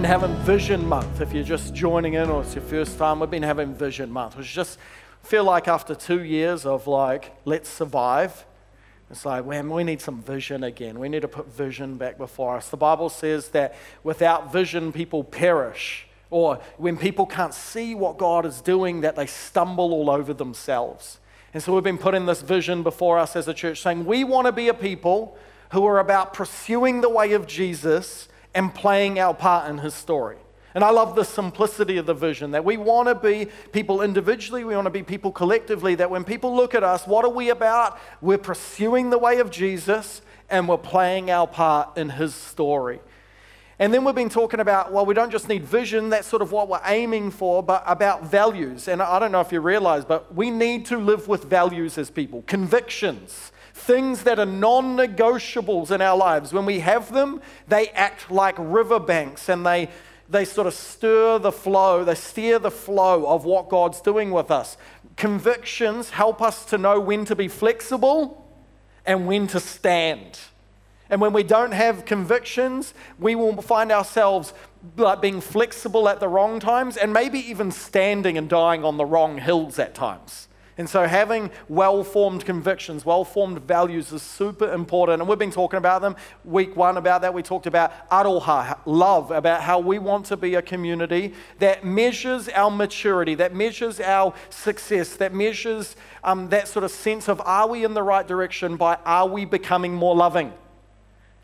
been having Vision Month. If you're just joining in or it's your first time, we've been having Vision Month, which just feel like after two years of like, let's survive, it's like, man, we need some vision again. We need to put vision back before us. The Bible says that without vision, people perish. Or when people can't see what God is doing, that they stumble all over themselves. And so we've been putting this vision before us as a church, saying we want to be a people who are about pursuing the way of Jesus and playing our part in his story. And I love the simplicity of the vision that we want to be people individually, we want to be people collectively, that when people look at us, what are we about? We're pursuing the way of Jesus and we're playing our part in his story. And then we've been talking about, well, we don't just need vision, that's sort of what we're aiming for, but about values. And I don't know if you realize, but we need to live with values as people, convictions things that are non negotiables in our lives. When we have them, they act like riverbanks and they, they sort of stir the flow, they steer the flow of what God's doing with us. Convictions help us to know when to be flexible and when to stand. And when we don't have convictions, we will find ourselves like being flexible at the wrong times and maybe even standing and dying on the wrong hills at times. And so, having well formed convictions, well formed values is super important. And we've been talking about them. Week one, about that, we talked about aroha, love, about how we want to be a community that measures our maturity, that measures our success, that measures um, that sort of sense of are we in the right direction by are we becoming more loving?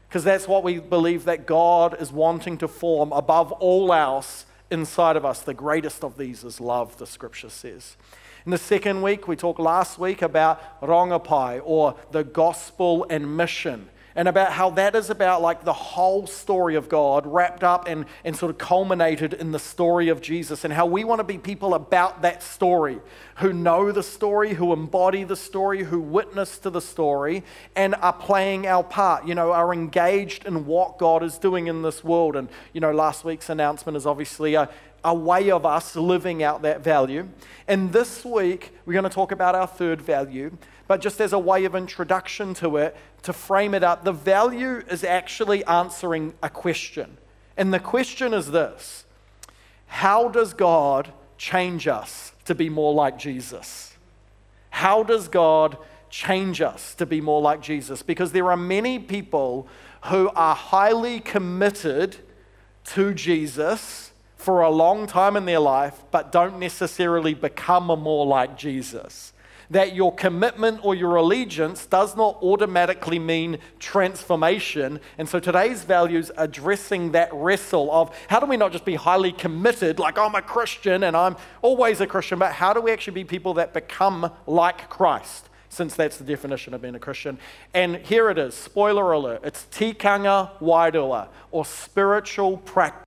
Because that's what we believe that God is wanting to form above all else inside of us. The greatest of these is love, the scripture says. In the second week, we talked last week about Rongopai or the gospel and mission and about how that is about like the whole story of God wrapped up and, and sort of culminated in the story of Jesus, and how we want to be people about that story who know the story, who embody the story, who witness to the story, and are playing our part, you know, are engaged in what God is doing in this world. And, you know, last week's announcement is obviously a, a way of us living out that value. And this week, we're going to talk about our third value, but just as a way of introduction to it, to frame it up, the value is actually answering a question. And the question is this How does God change us to be more like Jesus? How does God change us to be more like Jesus? Because there are many people who are highly committed to Jesus for a long time in their life, but don't necessarily become more like Jesus. That your commitment or your allegiance does not automatically mean transformation. And so today's values addressing that wrestle of how do we not just be highly committed, like I'm a Christian and I'm always a Christian, but how do we actually be people that become like Christ? Since that's the definition of being a Christian. And here it is spoiler alert it's tikanga wairua, or spiritual practice.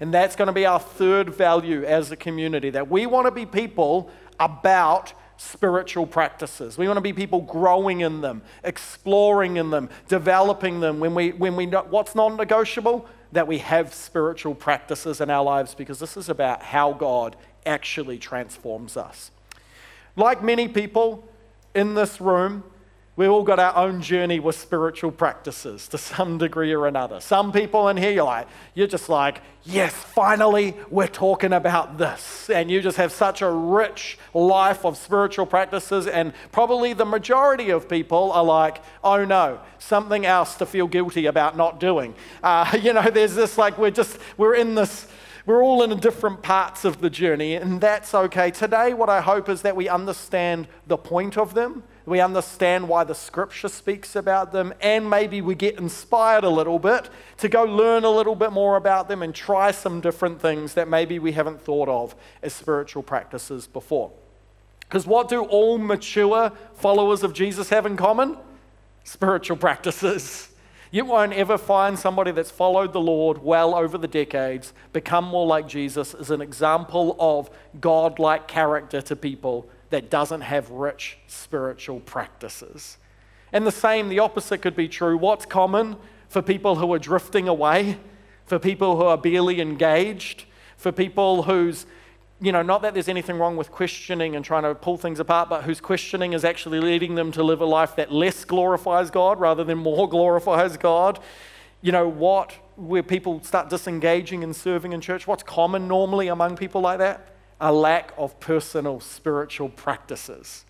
And that's going to be our third value as a community that we want to be people about spiritual practices. We want to be people growing in them, exploring in them, developing them. When we, when we know what's non negotiable, that we have spiritual practices in our lives because this is about how God actually transforms us. Like many people in this room, we all got our own journey with spiritual practices to some degree or another. Some people in here, you're like, you're just like, yes, finally, we're talking about this. And you just have such a rich life of spiritual practices. And probably the majority of people are like, oh no, something else to feel guilty about not doing. Uh, you know, there's this like, we're just, we're in this we're all in different parts of the journey, and that's okay. Today, what I hope is that we understand the point of them we understand why the scripture speaks about them, and maybe we get inspired a little bit to go learn a little bit more about them and try some different things that maybe we haven't thought of as spiritual practices before. Because what do all mature followers of Jesus have in common? Spiritual practices. You won't ever find somebody that's followed the Lord well over the decades, become more like Jesus, as an example of God like character to people that doesn't have rich spiritual practices. And the same, the opposite could be true. What's common for people who are drifting away, for people who are barely engaged, for people whose, you know, not that there's anything wrong with questioning and trying to pull things apart, but whose questioning is actually leading them to live a life that less glorifies God rather than more glorifies God. You know, what where people start disengaging and serving in church? What's common normally among people like that? A lack of personal spiritual practices.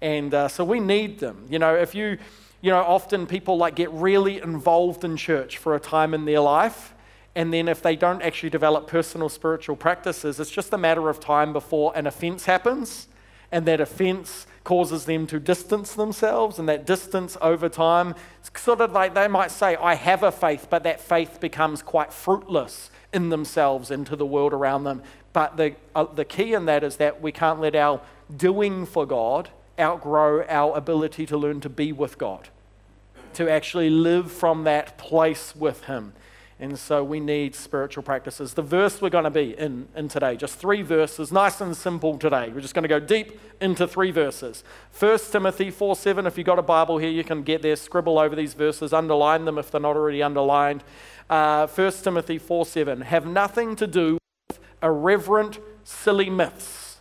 And uh, so we need them. You know, if you, you know, often people like get really involved in church for a time in their life. And then if they don't actually develop personal spiritual practices, it's just a matter of time before an offense happens. And that offense causes them to distance themselves, and that distance over time, it's sort of like they might say, I have a faith, but that faith becomes quite fruitless in themselves and to the world around them. But the, uh, the key in that is that we can't let our doing for God outgrow our ability to learn to be with God, to actually live from that place with Him. And so we need spiritual practices. The verse we're going to be in, in today, just three verses, nice and simple today. We're just going to go deep into three verses. 1 Timothy 4 7, if you've got a Bible here, you can get there, scribble over these verses, underline them if they're not already underlined. Uh, 1 Timothy 4 7, have nothing to do irreverent, silly myths.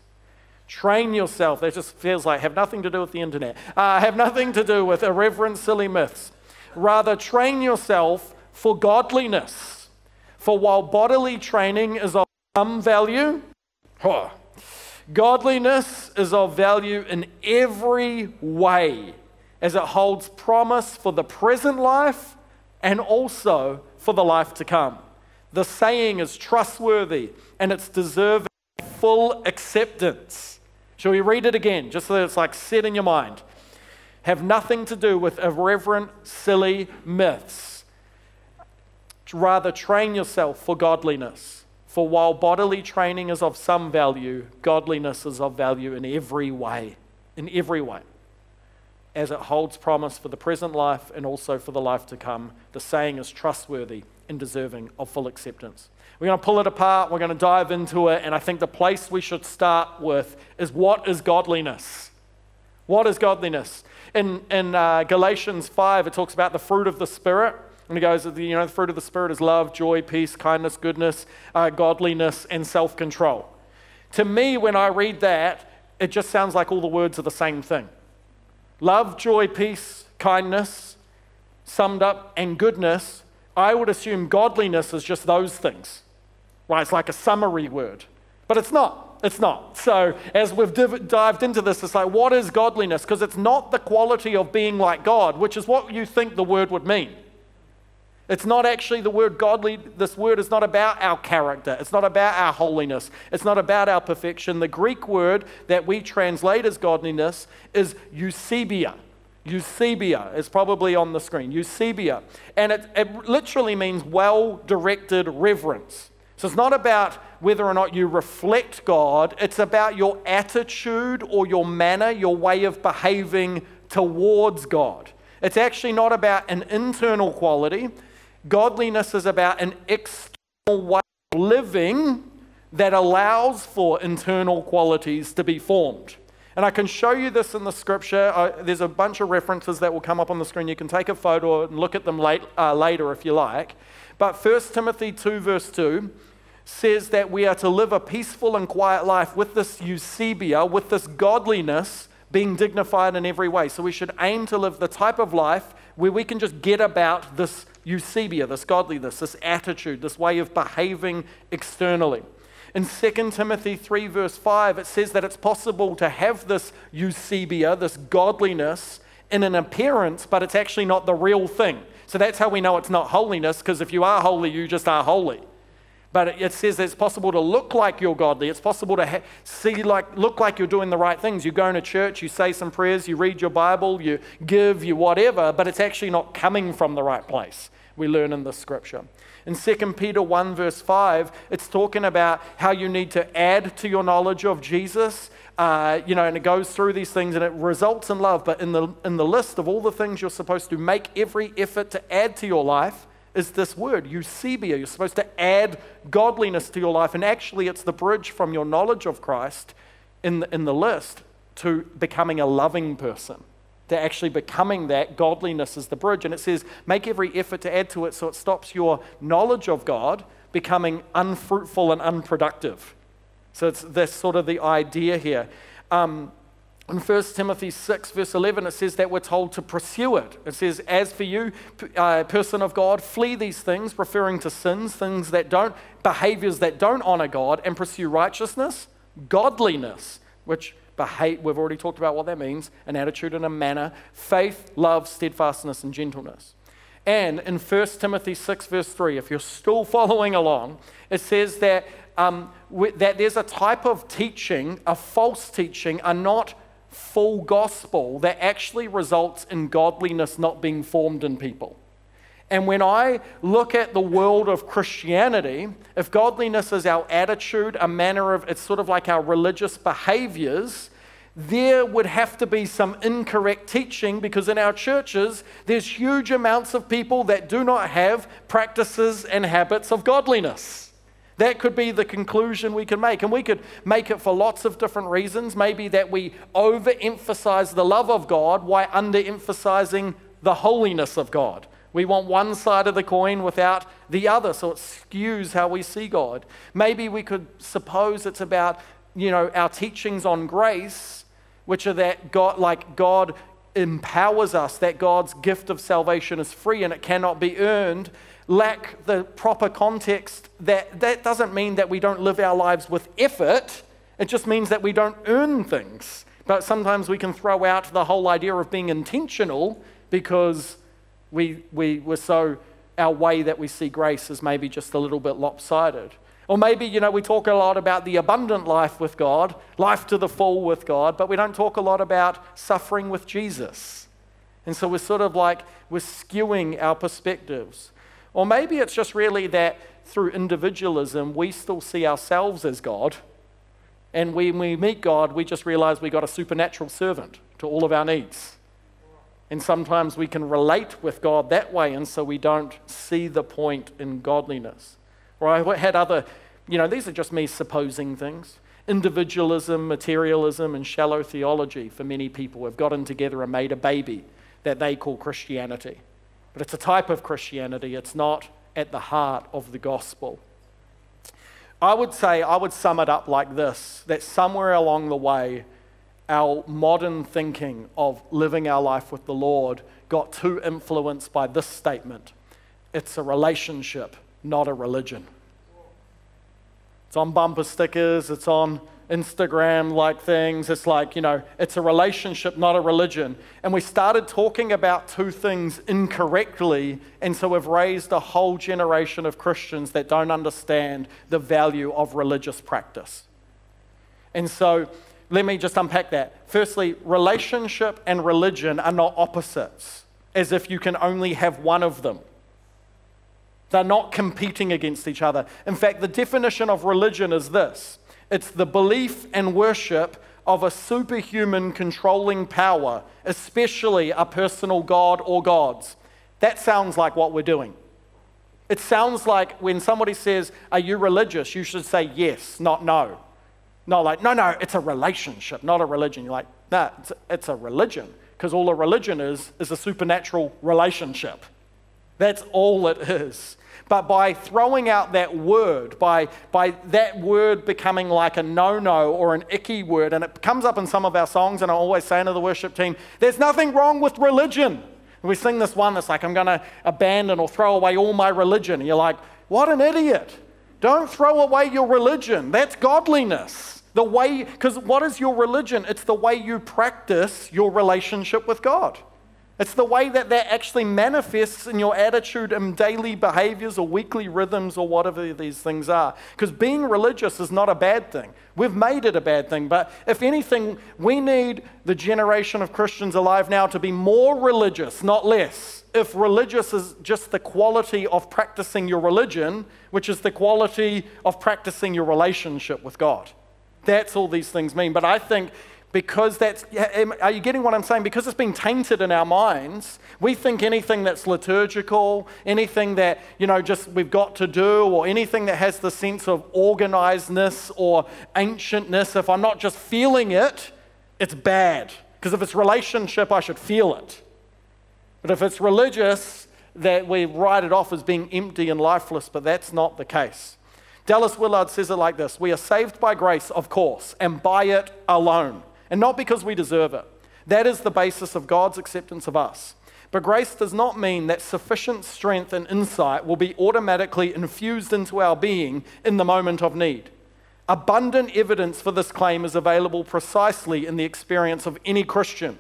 Train yourself. That just feels like have nothing to do with the internet. Uh, have nothing to do with irreverent, silly myths. Rather, train yourself for godliness. For while bodily training is of some value, huh, godliness is of value in every way, as it holds promise for the present life and also for the life to come. The saying is trustworthy and it's deserving of full acceptance. Shall we read it again, just so that it's like set in your mind? Have nothing to do with irreverent, silly myths Rather, train yourself for godliness. For while bodily training is of some value, godliness is of value in every way. In every way. As it holds promise for the present life and also for the life to come, the saying is trustworthy and deserving of full acceptance. We're going to pull it apart, we're going to dive into it, and I think the place we should start with is what is godliness? What is godliness? In, in uh, Galatians 5, it talks about the fruit of the Spirit. And he goes, you know, the fruit of the Spirit is love, joy, peace, kindness, goodness, uh, godliness, and self control. To me, when I read that, it just sounds like all the words are the same thing love, joy, peace, kindness, summed up, and goodness. I would assume godliness is just those things. Right? It's like a summary word. But it's not. It's not. So, as we've div- dived into this, it's like, what is godliness? Because it's not the quality of being like God, which is what you think the word would mean. It's not actually the word godly. This word is not about our character. It's not about our holiness. It's not about our perfection. The Greek word that we translate as godliness is eusebia. Eusebia is probably on the screen. Eusebia. And it, it literally means well directed reverence. So it's not about whether or not you reflect God, it's about your attitude or your manner, your way of behaving towards God. It's actually not about an internal quality, Godliness is about an external way of living that allows for internal qualities to be formed. And I can show you this in the scripture. Uh, there's a bunch of references that will come up on the screen. You can take a photo and look at them late, uh, later if you like. But 1 Timothy 2, verse 2 says that we are to live a peaceful and quiet life with this eusebia, with this godliness being dignified in every way. So we should aim to live the type of life where we can just get about this eusebia, this godliness, this attitude, this way of behaving externally. In 2 Timothy 3, verse 5, it says that it's possible to have this eusebia, this godliness, in an appearance, but it's actually not the real thing. So that's how we know it's not holiness, because if you are holy, you just are holy. But it says it's possible to look like you're godly. It's possible to ha- see like look like you're doing the right things. You go into church, you say some prayers, you read your Bible, you give, you whatever, but it's actually not coming from the right place. We learn in the scripture. In 2 Peter 1, verse 5, it's talking about how you need to add to your knowledge of Jesus. Uh, you know, and it goes through these things and it results in love. But in the, in the list of all the things you're supposed to make every effort to add to your life, is this word, eusebia. You're supposed to add godliness to your life. And actually, it's the bridge from your knowledge of Christ in the, in the list to becoming a loving person. To actually becoming that, godliness is the bridge. And it says, make every effort to add to it so it stops your knowledge of God becoming unfruitful and unproductive. So it's that's sort of the idea here. Um, in 1 Timothy 6, verse 11, it says that we're told to pursue it. It says, As for you, uh, person of God, flee these things, referring to sins, things that don't, behaviors that don't honor God, and pursue righteousness, godliness, which behave, we've already talked about what that means an attitude and a manner, faith, love, steadfastness, and gentleness. And in 1 Timothy 6, verse 3, if you're still following along, it says that, um, that there's a type of teaching, a false teaching, a not full gospel that actually results in godliness not being formed in people. And when I look at the world of Christianity, if godliness is our attitude, a manner of, it's sort of like our religious behaviors, there would have to be some incorrect teaching because in our churches, there's huge amounts of people that do not have practices and habits of godliness. That could be the conclusion we can make. And we could make it for lots of different reasons. Maybe that we overemphasize the love of God while underemphasizing the holiness of God. We want one side of the coin without the other, so it skews how we see God. Maybe we could suppose it's about, you know, our teachings on grace, which are that God, like God empowers us, that God's gift of salvation is free and it cannot be earned lack the proper context, that, that doesn't mean that we don't live our lives with effort. It just means that we don't earn things. But sometimes we can throw out the whole idea of being intentional because we, we were so, our way that we see grace is maybe just a little bit lopsided. Or maybe, you know, we talk a lot about the abundant life with God, life to the full with God, but we don't talk a lot about suffering with Jesus. And so we're sort of like, we're skewing our perspectives. Or maybe it's just really that through individualism, we still see ourselves as God. And when we meet God, we just realize we got a supernatural servant to all of our needs. And sometimes we can relate with God that way, and so we don't see the point in godliness. Or I had other, you know, these are just me supposing things. Individualism, materialism, and shallow theology for many people have gotten together and made a baby that they call Christianity. But it's a type of Christianity, it's not at the heart of the gospel. I would say, I would sum it up like this that somewhere along the way, our modern thinking of living our life with the Lord got too influenced by this statement it's a relationship, not a religion. It's on bumper stickers, it's on Instagram like things. It's like, you know, it's a relationship, not a religion. And we started talking about two things incorrectly. And so we've raised a whole generation of Christians that don't understand the value of religious practice. And so let me just unpack that. Firstly, relationship and religion are not opposites, as if you can only have one of them. They're not competing against each other. In fact, the definition of religion is this it's the belief and worship of a superhuman controlling power, especially a personal God or gods. That sounds like what we're doing. It sounds like when somebody says, Are you religious? you should say yes, not no. Not like, No, no, it's a relationship, not a religion. You're like, No, it's a, it's a religion. Because all a religion is, is a supernatural relationship. That's all it is. But by throwing out that word, by, by that word becoming like a no no or an icky word, and it comes up in some of our songs, and I'm always saying to the worship team, there's nothing wrong with religion. And we sing this one that's like, I'm going to abandon or throw away all my religion. And you're like, what an idiot. Don't throw away your religion. That's godliness. The way, because what is your religion? It's the way you practice your relationship with God. It's the way that that actually manifests in your attitude and daily behaviors or weekly rhythms or whatever these things are. Because being religious is not a bad thing. We've made it a bad thing. But if anything, we need the generation of Christians alive now to be more religious, not less. If religious is just the quality of practicing your religion, which is the quality of practicing your relationship with God. That's all these things mean. But I think because that's, are you getting what I'm saying? Because it's been tainted in our minds, we think anything that's liturgical, anything that, you know, just we've got to do, or anything that has the sense of organizedness or ancientness, if I'm not just feeling it, it's bad. Because if it's relationship, I should feel it. But if it's religious, that we write it off as being empty and lifeless, but that's not the case. Dallas Willard says it like this We are saved by grace, of course, and by it alone. and not because we deserve it. That is the basis of God's acceptance of us. But grace does not mean that sufficient strength and insight will be automatically infused into our being in the moment of need. Abundant evidence for this claim is available precisely in the experience of any Christian.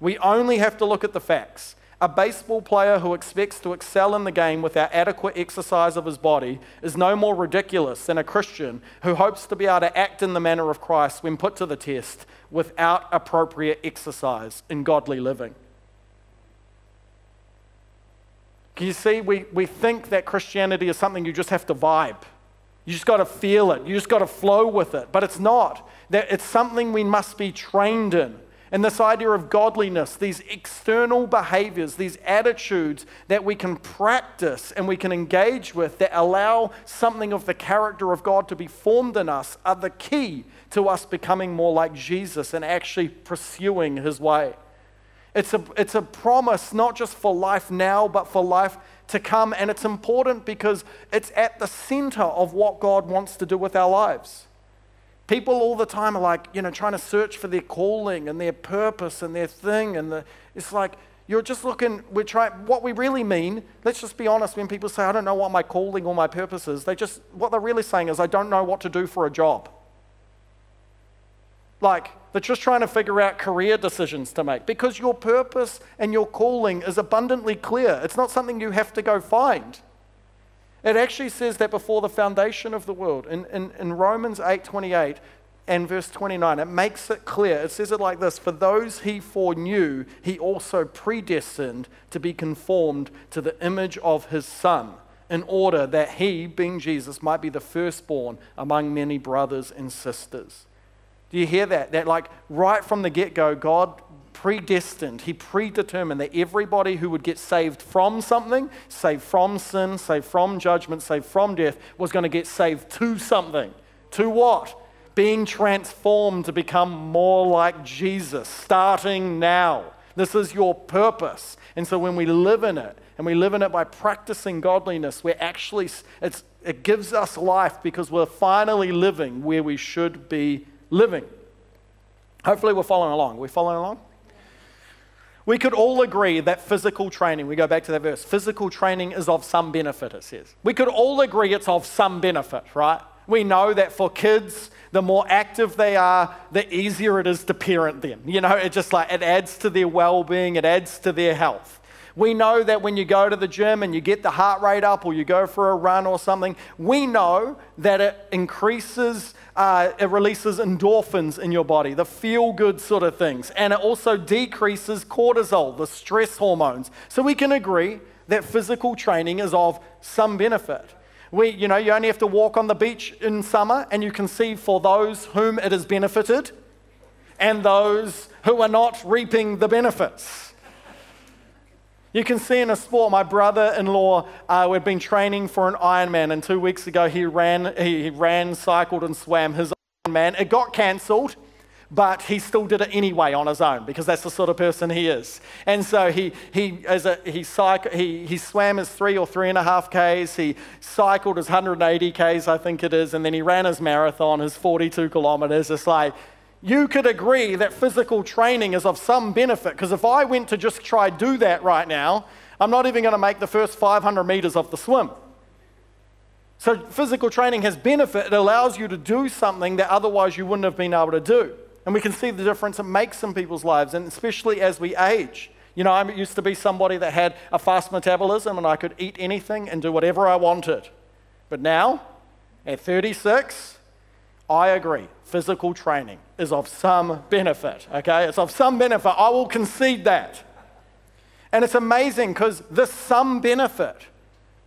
We only have to look at the facts. A baseball player who expects to excel in the game without adequate exercise of his body is no more ridiculous than a Christian who hopes to be able to act in the manner of Christ when put to the test without appropriate exercise in godly living. You see? We, we think that Christianity is something you just have to vibe. You just got to feel it. You just got to flow with it. But it's not. It's something we must be trained in. And this idea of godliness, these external behaviors, these attitudes that we can practice and we can engage with that allow something of the character of God to be formed in us, are the key to us becoming more like Jesus and actually pursuing his way. It's a, it's a promise not just for life now, but for life to come. And it's important because it's at the center of what God wants to do with our lives. People all the time are like, you know, trying to search for their calling and their purpose and their thing. And the, it's like, you're just looking, we're trying, what we really mean, let's just be honest, when people say, I don't know what my calling or my purpose is, they just, what they're really saying is, I don't know what to do for a job. Like, they're just trying to figure out career decisions to make because your purpose and your calling is abundantly clear. It's not something you have to go find. It actually says that before the foundation of the world. In, in, in Romans 8 28 and verse 29, it makes it clear. It says it like this For those he foreknew, he also predestined to be conformed to the image of his Son, in order that he, being Jesus, might be the firstborn among many brothers and sisters. Do you hear that? That, like, right from the get go, God predestined, He predetermined that everybody who would get saved from something, saved from sin, saved from judgment, saved from death, was going to get saved to something. To what? Being transformed to become more like Jesus, starting now. This is your purpose. And so when we live in it, and we live in it by practicing godliness, we're actually, it gives us life because we're finally living where we should be living. Hopefully, we're following along. Are we following along? We could all agree that physical training, we go back to that verse, physical training is of some benefit, it says. We could all agree it's of some benefit, right? We know that for kids, the more active they are, the easier it is to parent them. You know, it just like it adds to their well being, it adds to their health. We know that when you go to the gym and you get the heart rate up or you go for a run or something, we know that it increases, uh, it releases endorphins in your body, the feel good sort of things. And it also decreases cortisol, the stress hormones. So we can agree that physical training is of some benefit. We, you know, you only have to walk on the beach in summer and you can see for those whom it has benefited and those who are not reaping the benefits. You can see in a sport, my brother in law, uh, we'd been training for an Ironman, and two weeks ago he ran, he ran, cycled, and swam his Ironman. It got cancelled, but he still did it anyway on his own because that's the sort of person he is. And so he, he, as a, he, cyc- he, he swam his three or three and a half Ks, he cycled his 180 Ks, I think it is, and then he ran his marathon, his 42 kilometers. It's like, you could agree that physical training is of some benefit because if I went to just try do that right now, I'm not even going to make the first 500 meters of the swim. So physical training has benefit. It allows you to do something that otherwise you wouldn't have been able to do. And we can see the difference it makes in people's lives, and especially as we age. You know, I used to be somebody that had a fast metabolism and I could eat anything and do whatever I wanted. But now, at 36, I agree physical training is of some benefit, okay? It's of some benefit. I will concede that. And it's amazing because this some benefit,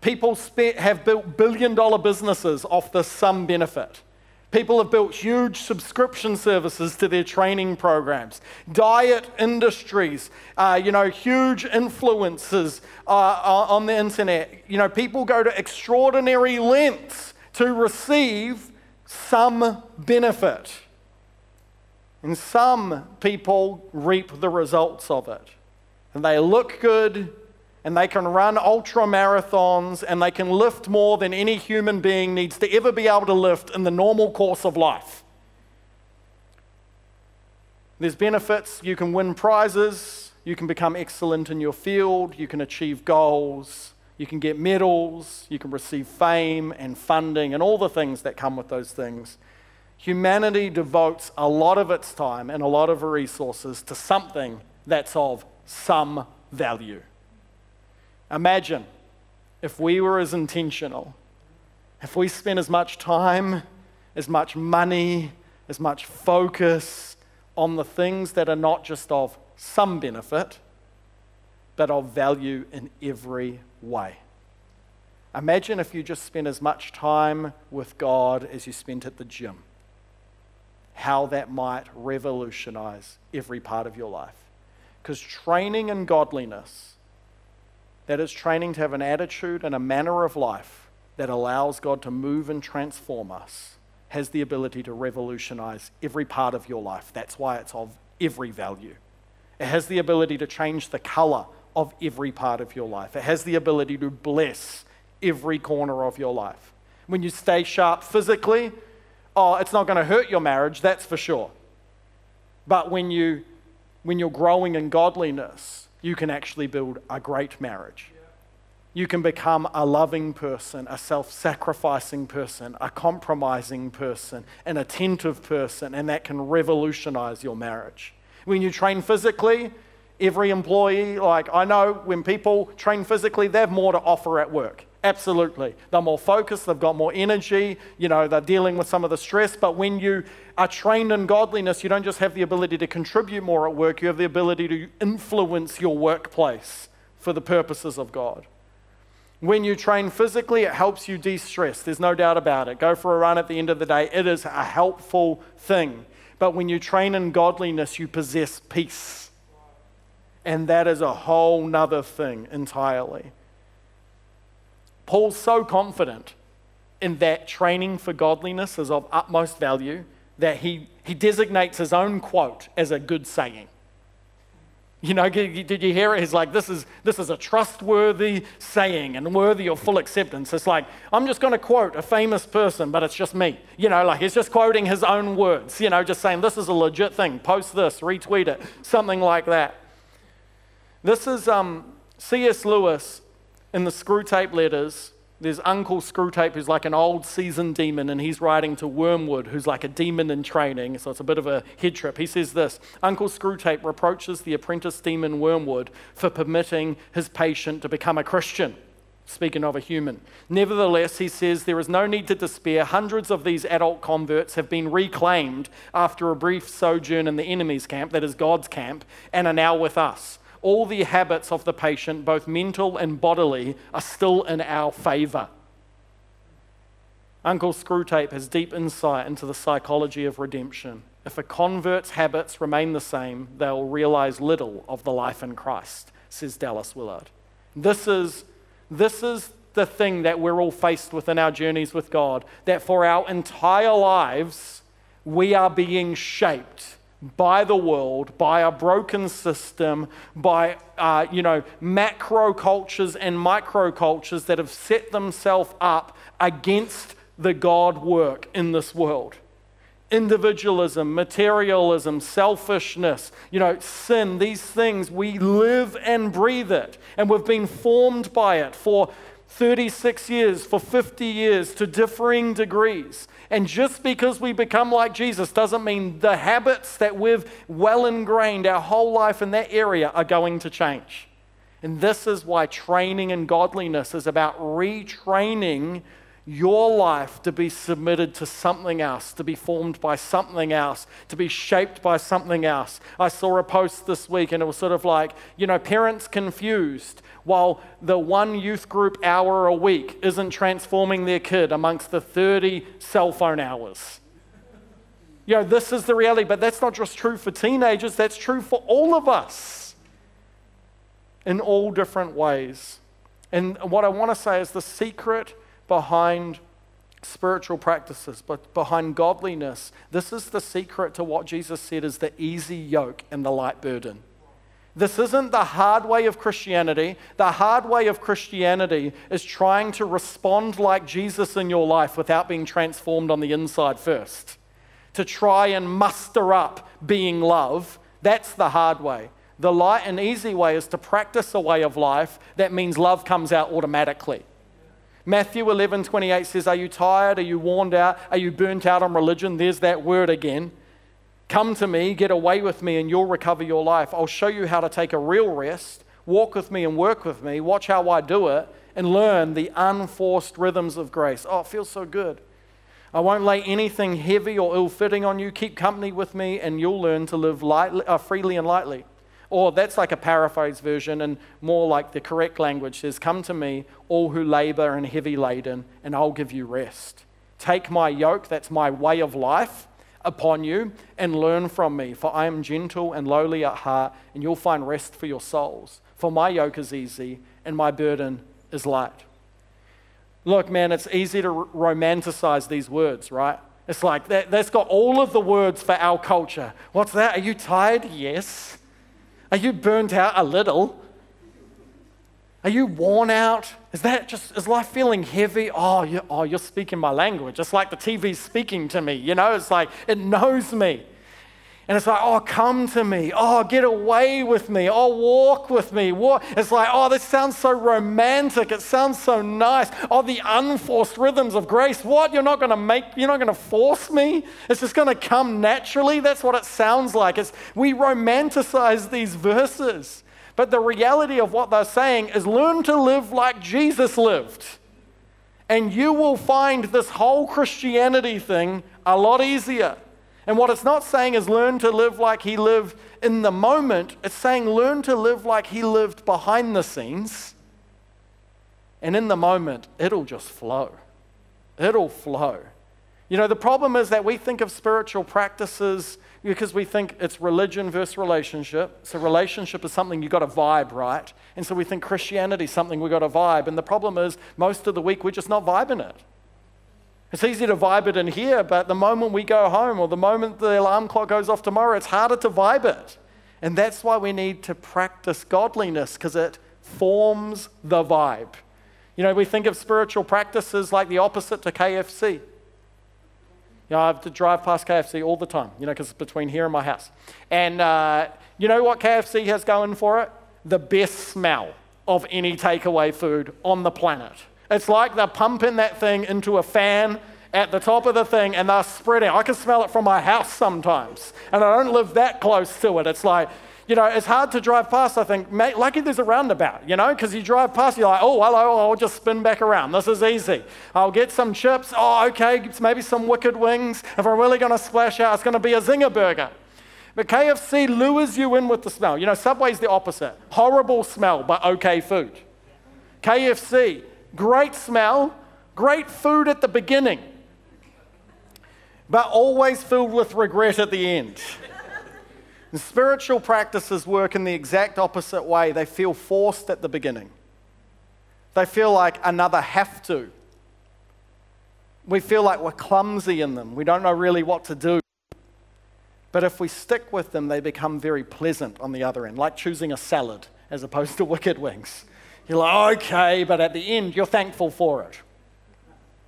people have built billion dollar businesses off this some benefit. People have built huge subscription services to their training programs, diet industries, uh, you know, huge influences uh, on the internet. You know, people go to extraordinary lengths to receive some benefit. And some people reap the results of it. And they look good, and they can run ultra marathons, and they can lift more than any human being needs to ever be able to lift in the normal course of life. There's benefits. You can win prizes. You can become excellent in your field. You can achieve goals. You can get medals. You can receive fame and funding and all the things that come with those things. Humanity devotes a lot of its time and a lot of resources to something that's of some value. Imagine if we were as intentional, if we spent as much time, as much money, as much focus on the things that are not just of some benefit, but of value in every way. Imagine if you just spent as much time with God as you spent at the gym, how that might revolutionize every part of your life. Because training in godliness, that is training to have an attitude and a manner of life that allows God to move and transform us, has the ability to revolutionize every part of your life. That's why it's of every value. It has the ability to change the color of every part of your life. It has the ability to bless every corner of your life. When you stay sharp physically, oh, it's not going to hurt your marriage, that's for sure. But when you when you're growing in godliness, you can actually build a great marriage. You can become a loving person, a self sacrificing person, a compromising person, an attentive person, and that can revolutionize your marriage. When you train physically, every employee, like I know when people train physically, they have more to offer at work. Absolutely. They're more focused, they've got more energy, you know, they're dealing with some of the stress. But when you are trained in godliness, you don't just have the ability to contribute more at work, you have the ability to influence your workplace for the purposes of God. When you train physically, it helps you de stress. There's no doubt about it. Go for a run at the end of the day, it is a helpful thing. But when you train in godliness, you possess peace. And that is a whole nother thing entirely. Paul's so confident in that training for godliness is of utmost value that he, he designates his own quote as a good saying. You know, did you hear it? He's like, this is, this is a trustworthy saying and worthy of full acceptance. It's like, I'm just going to quote a famous person, but it's just me. You know, like he's just quoting his own words, you know, just saying, this is a legit thing. Post this, retweet it, something like that. This is um, C.S. Lewis in the Screwtape letters, there's Uncle Screwtape, who's like an old seasoned demon, and he's writing to Wormwood, who's like a demon in training. So it's a bit of a head trip. He says this Uncle Screwtape reproaches the apprentice demon Wormwood for permitting his patient to become a Christian. Speaking of a human. Nevertheless, he says there is no need to despair. Hundreds of these adult converts have been reclaimed after a brief sojourn in the enemy's camp, that is God's camp, and are now with us all the habits of the patient, both mental and bodily, are still in our favor. Uncle Screwtape has deep insight into the psychology of redemption. If a convert's habits remain the same, they'll realize little of the life in Christ, says Dallas Willard. This is, this is the thing that we're all faced with in our journeys with God, that for our entire lives, we are being shaped by the world, by a broken system, by uh, you know macro cultures and micro cultures that have set themselves up against the God work in this world. Individualism, materialism, selfishness, you know, sin, these things, we live and breathe it. And we've been formed by it for 36 years, for 50 years, to differing degrees. And just because we become like Jesus doesn't mean the habits that we've well ingrained our whole life in that area are going to change. And this is why training in godliness is about retraining your life to be submitted to something else, to be formed by something else, to be shaped by something else. I saw a post this week and it was sort of like, you know, parents confused while the one youth group hour a week isn't transforming their kid amongst the 30 cell phone hours. You know, this is the reality, but that's not just true for teenagers, that's true for all of us in all different ways. And what I want to say is the secret behind spiritual practices, but behind godliness, this is the secret to what Jesus said is the easy yoke and the light burden. This isn't the hard way of Christianity. The hard way of Christianity is trying to respond like Jesus in your life without being transformed on the inside first. to try and muster up being love, that's the hard way. The light and easy way is to practice a way of life that means love comes out automatically. Matthew 11 28 says, Are you tired? Are you worn out? Are you burnt out on religion? There's that word again. Come to me, get away with me, and you'll recover your life. I'll show you how to take a real rest. Walk with me and work with me. Watch how I do it and learn the unforced rhythms of grace. Oh, it feels so good. I won't lay anything heavy or ill fitting on you. Keep company with me, and you'll learn to live lightly, uh, freely and lightly. Or that's like a paraphrase version, and more like the correct language says, Come to me, all who labor and heavy laden, and I'll give you rest. Take my yoke, that's my way of life upon you and learn from me, for I am gentle and lowly at heart, and you'll find rest for your souls. For my yoke is easy and my burden is light. Look, man, it's easy to romanticize these words, right? It's like that, that's got all of the words for our culture. What's that? Are you tired? Yes. Are you burnt out? A little. Are you worn out? Is that just, is life feeling heavy? Oh, you, oh, you're speaking my language. It's like the TV's speaking to me. You know, it's like it knows me. And it's like, oh, come to me. Oh, get away with me. Oh, walk with me. It's like, oh, this sounds so romantic. It sounds so nice. Oh, the unforced rhythms of grace. What? You're not going to make, you're not going to force me? It's just going to come naturally? That's what it sounds like. It's, we romanticize these verses. But the reality of what they're saying is learn to live like Jesus lived. And you will find this whole Christianity thing a lot easier. And what it's not saying is learn to live like he lived in the moment, it's saying learn to live like he lived behind the scenes. And in the moment, it'll just flow. It'll flow. You know, the problem is that we think of spiritual practices because we think it's religion versus relationship. So relationship is something you got to vibe, right? And so we think Christianity is something we got to vibe. And the problem is most of the week we're just not vibing it. It's easy to vibe it in here, but the moment we go home or the moment the alarm clock goes off tomorrow, it's harder to vibe it. And that's why we need to practice godliness because it forms the vibe. You know, we think of spiritual practices like the opposite to KFC. You know, I have to drive past KFC all the time, you know, because it's between here and my house. And uh, you know what KFC has going for it? The best smell of any takeaway food on the planet. It's like they're pumping that thing into a fan at the top of the thing and they're spreading. I can smell it from my house sometimes, and I don't live that close to it. It's like you know, it's hard to drive past, I think. Lucky there's a roundabout, you know, because you drive past, you're like, oh, hello, I'll just spin back around. This is easy. I'll get some chips. Oh, okay, maybe some wicked wings. If I'm really going to splash out, it's going to be a zinger burger. But KFC lures you in with the smell. You know, Subway's the opposite. Horrible smell, but okay food. KFC, great smell, great food at the beginning, but always filled with regret at the end. And spiritual practices work in the exact opposite way. They feel forced at the beginning, they feel like another have to. We feel like we're clumsy in them. We don't know really what to do. But if we stick with them, they become very pleasant on the other end, like choosing a salad as opposed to wicked wings. You're like, okay, but at the end, you're thankful for it.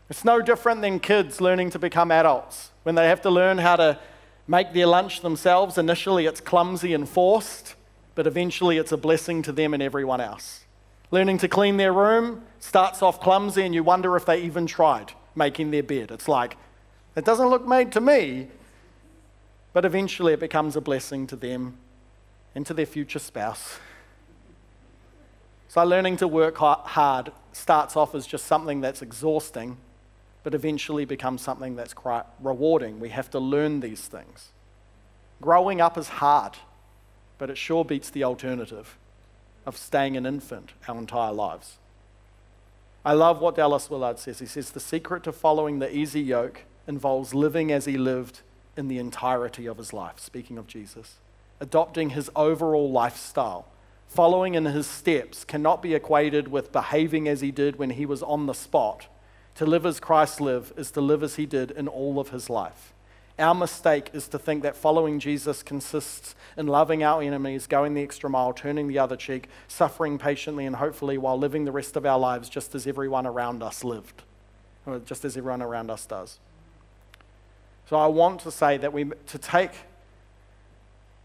It's no different than kids learning to become adults when they have to learn how to make their lunch themselves. Initially, it's clumsy and forced, but eventually, it's a blessing to them and everyone else. Learning to clean their room starts off clumsy, and you wonder if they even tried making their bed. It's like, it doesn't look made to me, but eventually, it becomes a blessing to them and to their future spouse. So, learning to work hard starts off as just something that's exhausting but eventually becomes something that's quite rewarding. We have to learn these things. Growing up is hard, but it sure beats the alternative of staying an infant our entire lives. I love what Dallas Willard says. He says, The secret to following the easy yoke involves living as he lived in the entirety of his life, speaking of Jesus. Adopting his overall lifestyle, following in his steps, cannot be equated with behaving as he did when he was on the spot to live as Christ lived is to live as he did in all of his life. Our mistake is to think that following Jesus consists in loving our enemies, going the extra mile, turning the other cheek, suffering patiently and hopefully while living the rest of our lives just as everyone around us lived, or just as everyone around us does. So I want to say that we to take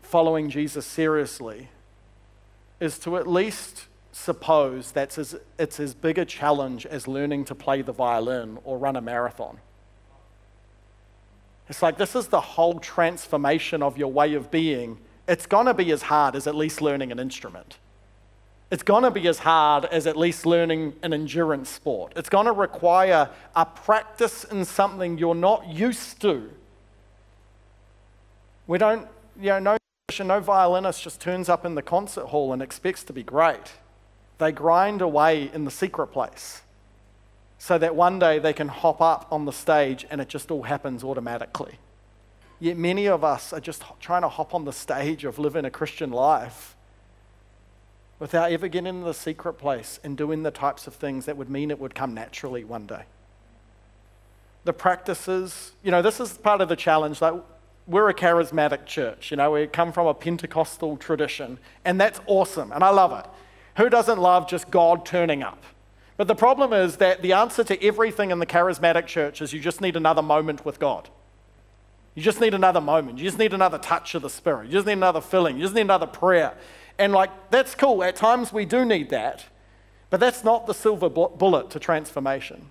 following Jesus seriously is to at least suppose that it's, it's as big a challenge as learning to play the violin or run a marathon. It's like this is the whole transformation of your way of being. It's going to be as hard as at least learning an instrument. It's going to be as hard as at least learning an endurance sport. It's going to require a practice in something you're not used to. We don't, you know, no, no violinist just turns up in the concert hall and expects to be great. They grind away in the secret place so that one day they can hop up on the stage and it just all happens automatically. Yet many of us are just trying to hop on the stage of living a Christian life without ever getting into the secret place and doing the types of things that would mean it would come naturally one day. The practices, you know, this is part of the challenge. Like, we're a charismatic church, you know, we come from a Pentecostal tradition, and that's awesome, and I love it. Who doesn't love just God turning up? But the problem is that the answer to everything in the charismatic church is you just need another moment with God. You just need another moment. You just need another touch of the Spirit. You just need another filling. You just need another prayer. And, like, that's cool. At times we do need that. But that's not the silver bullet to transformation.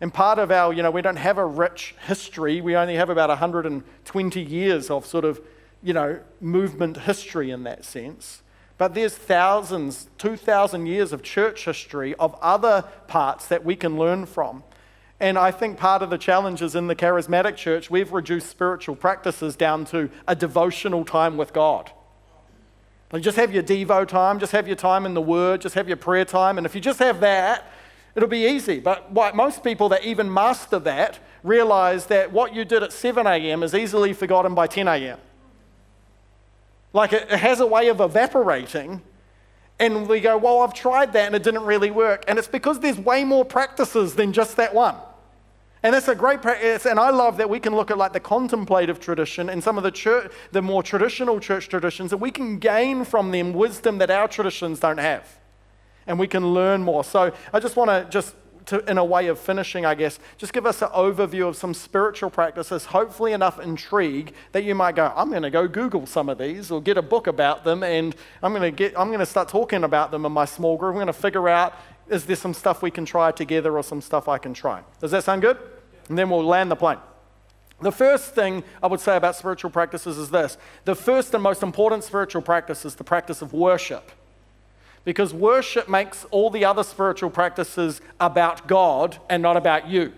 And part of our, you know, we don't have a rich history. We only have about 120 years of sort of, you know, movement history in that sense. But there's thousands, 2,000 years of church history of other parts that we can learn from. And I think part of the challenge is in the charismatic church, we've reduced spiritual practices down to a devotional time with God. Like just have your Devo time, just have your time in the Word, just have your prayer time. And if you just have that, it'll be easy. But what most people that even master that realize that what you did at 7 a.m. is easily forgotten by 10 a.m. Like it, has a way of evaporating. And we go, well, I've tried that and it didn't really work. And it's because there's way more practices than just that one. And that's a great practice. And I love that we can look at like the contemplative tradition and some of the church, the more traditional church traditions, that we can gain from them wisdom that our traditions don't have. And we can learn more. So I just want to just to, in a way of finishing, I guess, just give us an overview of some spiritual practices, hopefully enough intrigue that you might go, I'm going to go Google some of these or get a book about them and I'm going to get, I'm going to start talking about them in my small group. I'm going to figure out, is there some stuff we can try together or some stuff I can try? Does that sound good? And then we'll land the plane. The first thing I would say about spiritual practices is this the first and most important spiritual practice is the practice of worship because worship makes all the other spiritual practices about God and not about you.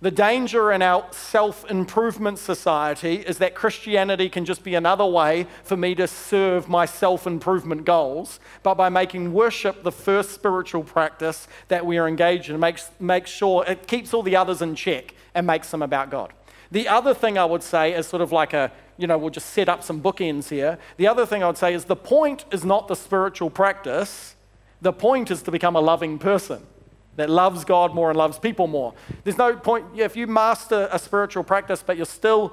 The danger in our self improvement society is that Christianity can just be another way for me to serve my self improvement goals. But by making worship the first spiritual practice that we are engaged in, makes, makes sure it keeps all the others in check and makes them about God. The other thing I would say is sort of like a you know, we'll just set up some bookends here. The other thing I would say is the point is not the spiritual practice, the point is to become a loving person that loves God more and loves people more. There's no point, if you master a spiritual practice, but you're still,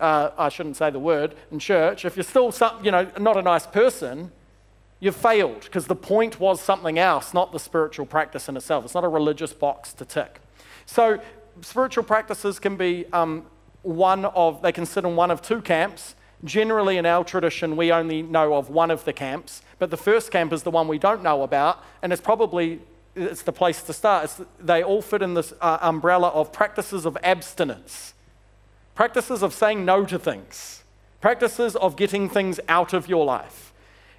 uh, I shouldn't say the word, in church, if you're still, some, you know, not a nice person, you've failed because the point was something else, not the spiritual practice in itself. It's not a religious box to tick. So, spiritual practices can be um, one of, they consider one of two camps. Generally, in our tradition, we only know of one of the camps, but the first camp is the one we don't know about, and it's probably it's the place to start. It's, they all fit in this uh, umbrella of practices of abstinence, practices of saying no to things, practices of getting things out of your life.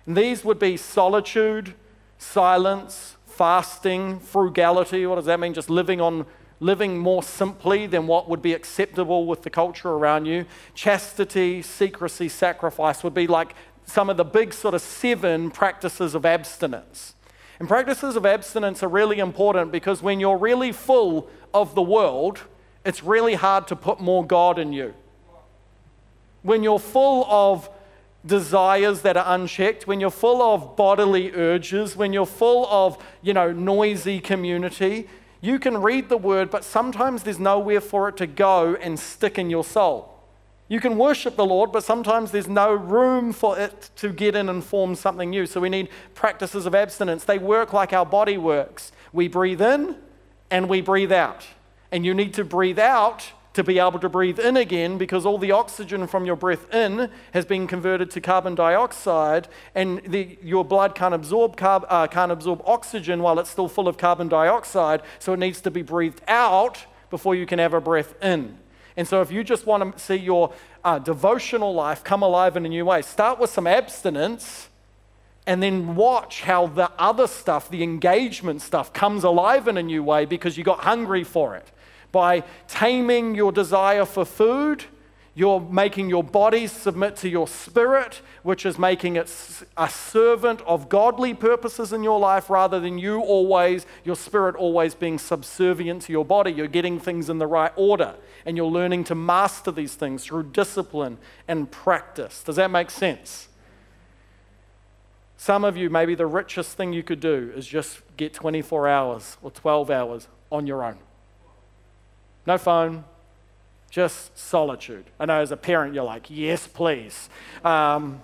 And these would be solitude, silence, fasting, frugality. What does that mean? Just living on living more simply than what would be acceptable with the culture around you. Chastity, secrecy, sacrifice would be like some of the big sort of seven practices of abstinence. And practices of abstinence are really important because when you're really full of the world, it's really hard to put more God in you. When you're full of desires that are unchecked, when you're full of bodily urges, when you're full of, you know, noisy community, you can read the word, but sometimes there's nowhere for it to go and stick in your soul. You can worship the Lord, but sometimes there's no room for it to get in and form something new. So we need practices of abstinence. They work like our body works. We breathe in and we breathe out. And you need to breathe out to be able to breathe in again because all the oxygen from your breath in has been converted to carbon dioxide and the, your blood can't absorb, carb, uh, can't absorb oxygen while it's still full of carbon dioxide, so it needs to be breathed out before you can have a breath in. And so, if you just want to see your uh, devotional life come alive in a new way, start with some abstinence and then watch how the other stuff, the engagement stuff, comes alive in a new way because you got hungry for it. By taming your desire for food, you're making your body submit to your spirit, which is making it a servant of godly purposes in your life rather than you always, your spirit always being subservient to your body. You're getting things in the right order and you're learning to master these things through discipline and practice. Does that make sense? Some of you, maybe the richest thing you could do is just get 24 hours or 12 hours on your own. No phone, just solitude. I know as a parent, you're like, yes, please. Um,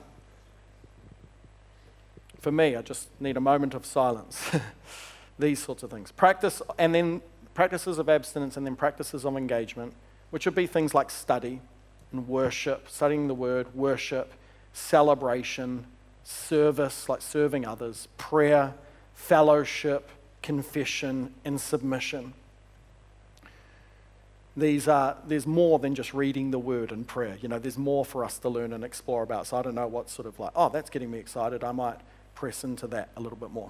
for me, I just need a moment of silence. These sorts of things. Practice, and then practices of abstinence, and then practices of engagement, which would be things like study and worship, studying the word, worship, celebration, service, like serving others, prayer, fellowship, confession, and submission. These are, there's more than just reading the word and prayer. You know, there's more for us to learn and explore about. So I don't know what sort of like, oh, that's getting me excited. I might press into that a little bit more.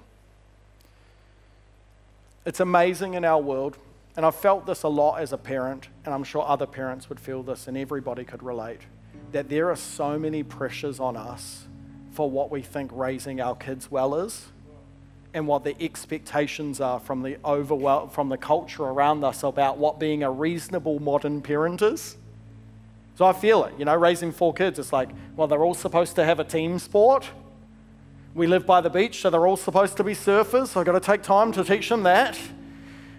It's amazing in our world, and I've felt this a lot as a parent, and I'm sure other parents would feel this, and everybody could relate, that there are so many pressures on us for what we think raising our kids well is and what the expectations are from the overwhel- from the culture around us about what being a reasonable modern parent is. So I feel it, you know, raising four kids, it's like, well, they're all supposed to have a team sport. We live by the beach, so they're all supposed to be surfers. So I've got to take time to teach them that.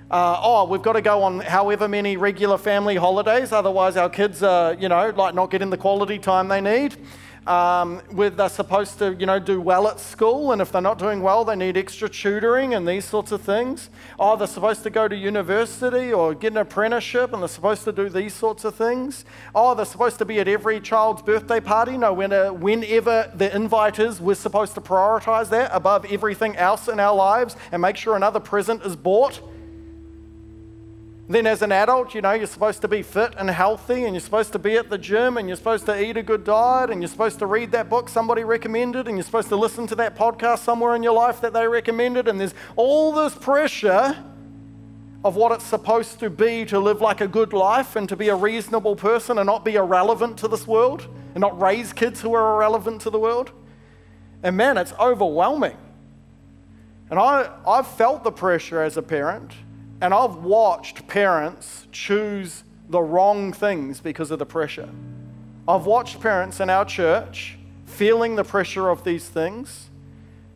Uh, oh, we've got to go on however many regular family holidays, otherwise our kids are, you know, like not getting the quality time they need um, where they're supposed to, you know, do well at school, and if they're not doing well, they need extra tutoring and these sorts of things. Oh, they're supposed to go to university or get an apprenticeship, and they're supposed to do these sorts of things. Oh, they're supposed to be at every child's birthday party. No, whenever the invite is, we're supposed to prioritize that above everything else in our lives and make sure another present is bought. Then, as an adult, you know, you're supposed to be fit and healthy, and you're supposed to be at the gym, and you're supposed to eat a good diet, and you're supposed to read that book somebody recommended, and you're supposed to listen to that podcast somewhere in your life that they recommended. And there's all this pressure of what it's supposed to be to live like a good life and to be a reasonable person and not be irrelevant to this world and not raise kids who are irrelevant to the world. And man, it's overwhelming. And I, I've felt the pressure as a parent. And I've watched parents choose the wrong things because of the pressure. I've watched parents in our church feeling the pressure of these things,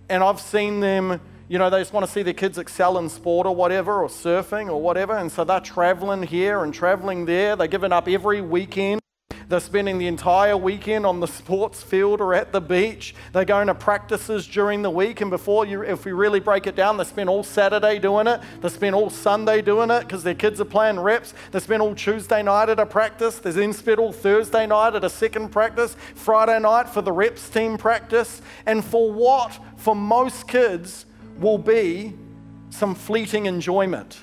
and I've seen them, you know, they just want to see their kids excel in sport or whatever, or surfing or whatever, and so they're traveling here and traveling there. They're giving up every weekend they're spending the entire weekend on the sports field or at the beach. They're going to practices during the week. And before you, if we really break it down, they spend all Saturday doing it. They spend all Sunday doing it because their kids are playing reps. They spend all Tuesday night at a practice. They then spend all Thursday night at a second practice. Friday night for the reps team practice. And for what, for most kids, will be some fleeting enjoyment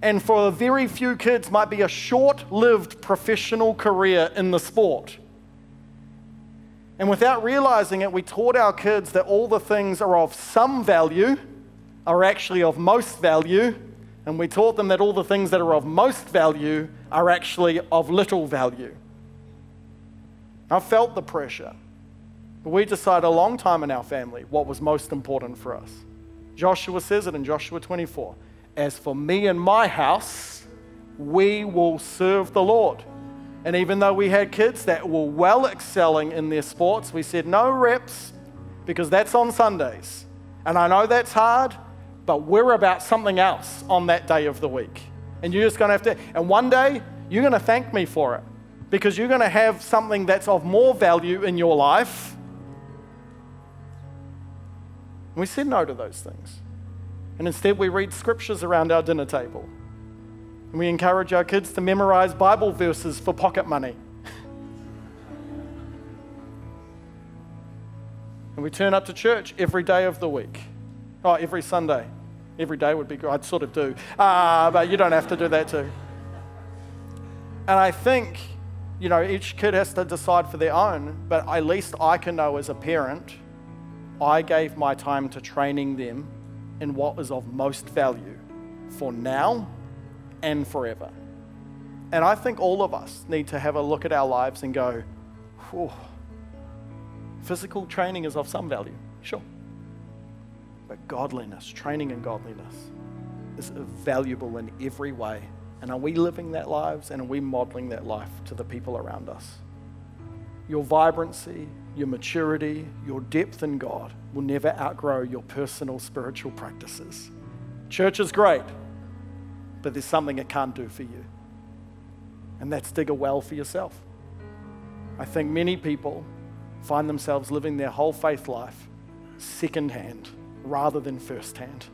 and for a very few kids might be a short-lived professional career in the sport. And without realizing it, we taught our kids that all the things are of some value are actually of most value, and we taught them that all the things that are of most value are actually of little value. I felt the pressure. But we decided a long time in our family what was most important for us. Joshua says it in Joshua 24 as for me and my house, we will serve the Lord. And even though we had kids that were well excelling in their sports, we said no reps because that's on Sundays. And I know that's hard, but we're about something else on that day of the week. And you're just going to have to, and one day you're going to thank me for it because you're going to have something that's of more value in your life. we said no to those things. And instead, we read scriptures around our dinner table. And we encourage our kids to memorize Bible verses for pocket money. and we turn up to church every day of the week. Oh, every Sunday. Every day would be good. I'd sort of do. Uh, but you don't have to do that too. And I think, you know, each kid has to decide for their own, but at least I can know as a parent, I gave my time to training them in what was of most value for now and forever. And I think all of us need to have a look at our lives and go, Whew, physical training is of some value, sure. But godliness, training in godliness, is valuable in every way. And are we living that lives and are we modeling that life to the people around us? Your vibrancy, your maturity, your depth in God will never outgrow your personal spiritual practices. Church is great, but there's something it can't do for you. And that's dig a well for yourself. I think many people find themselves living their whole faith life secondhand rather than firsthand.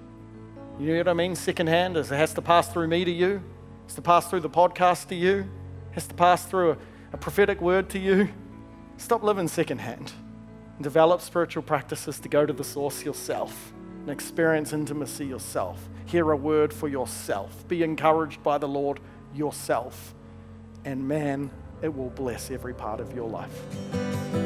You know what I mean? Secondhand is it has to pass through me to you, it has to pass through the podcast to you, it has to pass through a, a prophetic word to you. Stop living secondhand develop spiritual practices to go to the source yourself and experience intimacy yourself. Hear a word for yourself. Be encouraged by the Lord yourself. And man, it will bless every part of your life.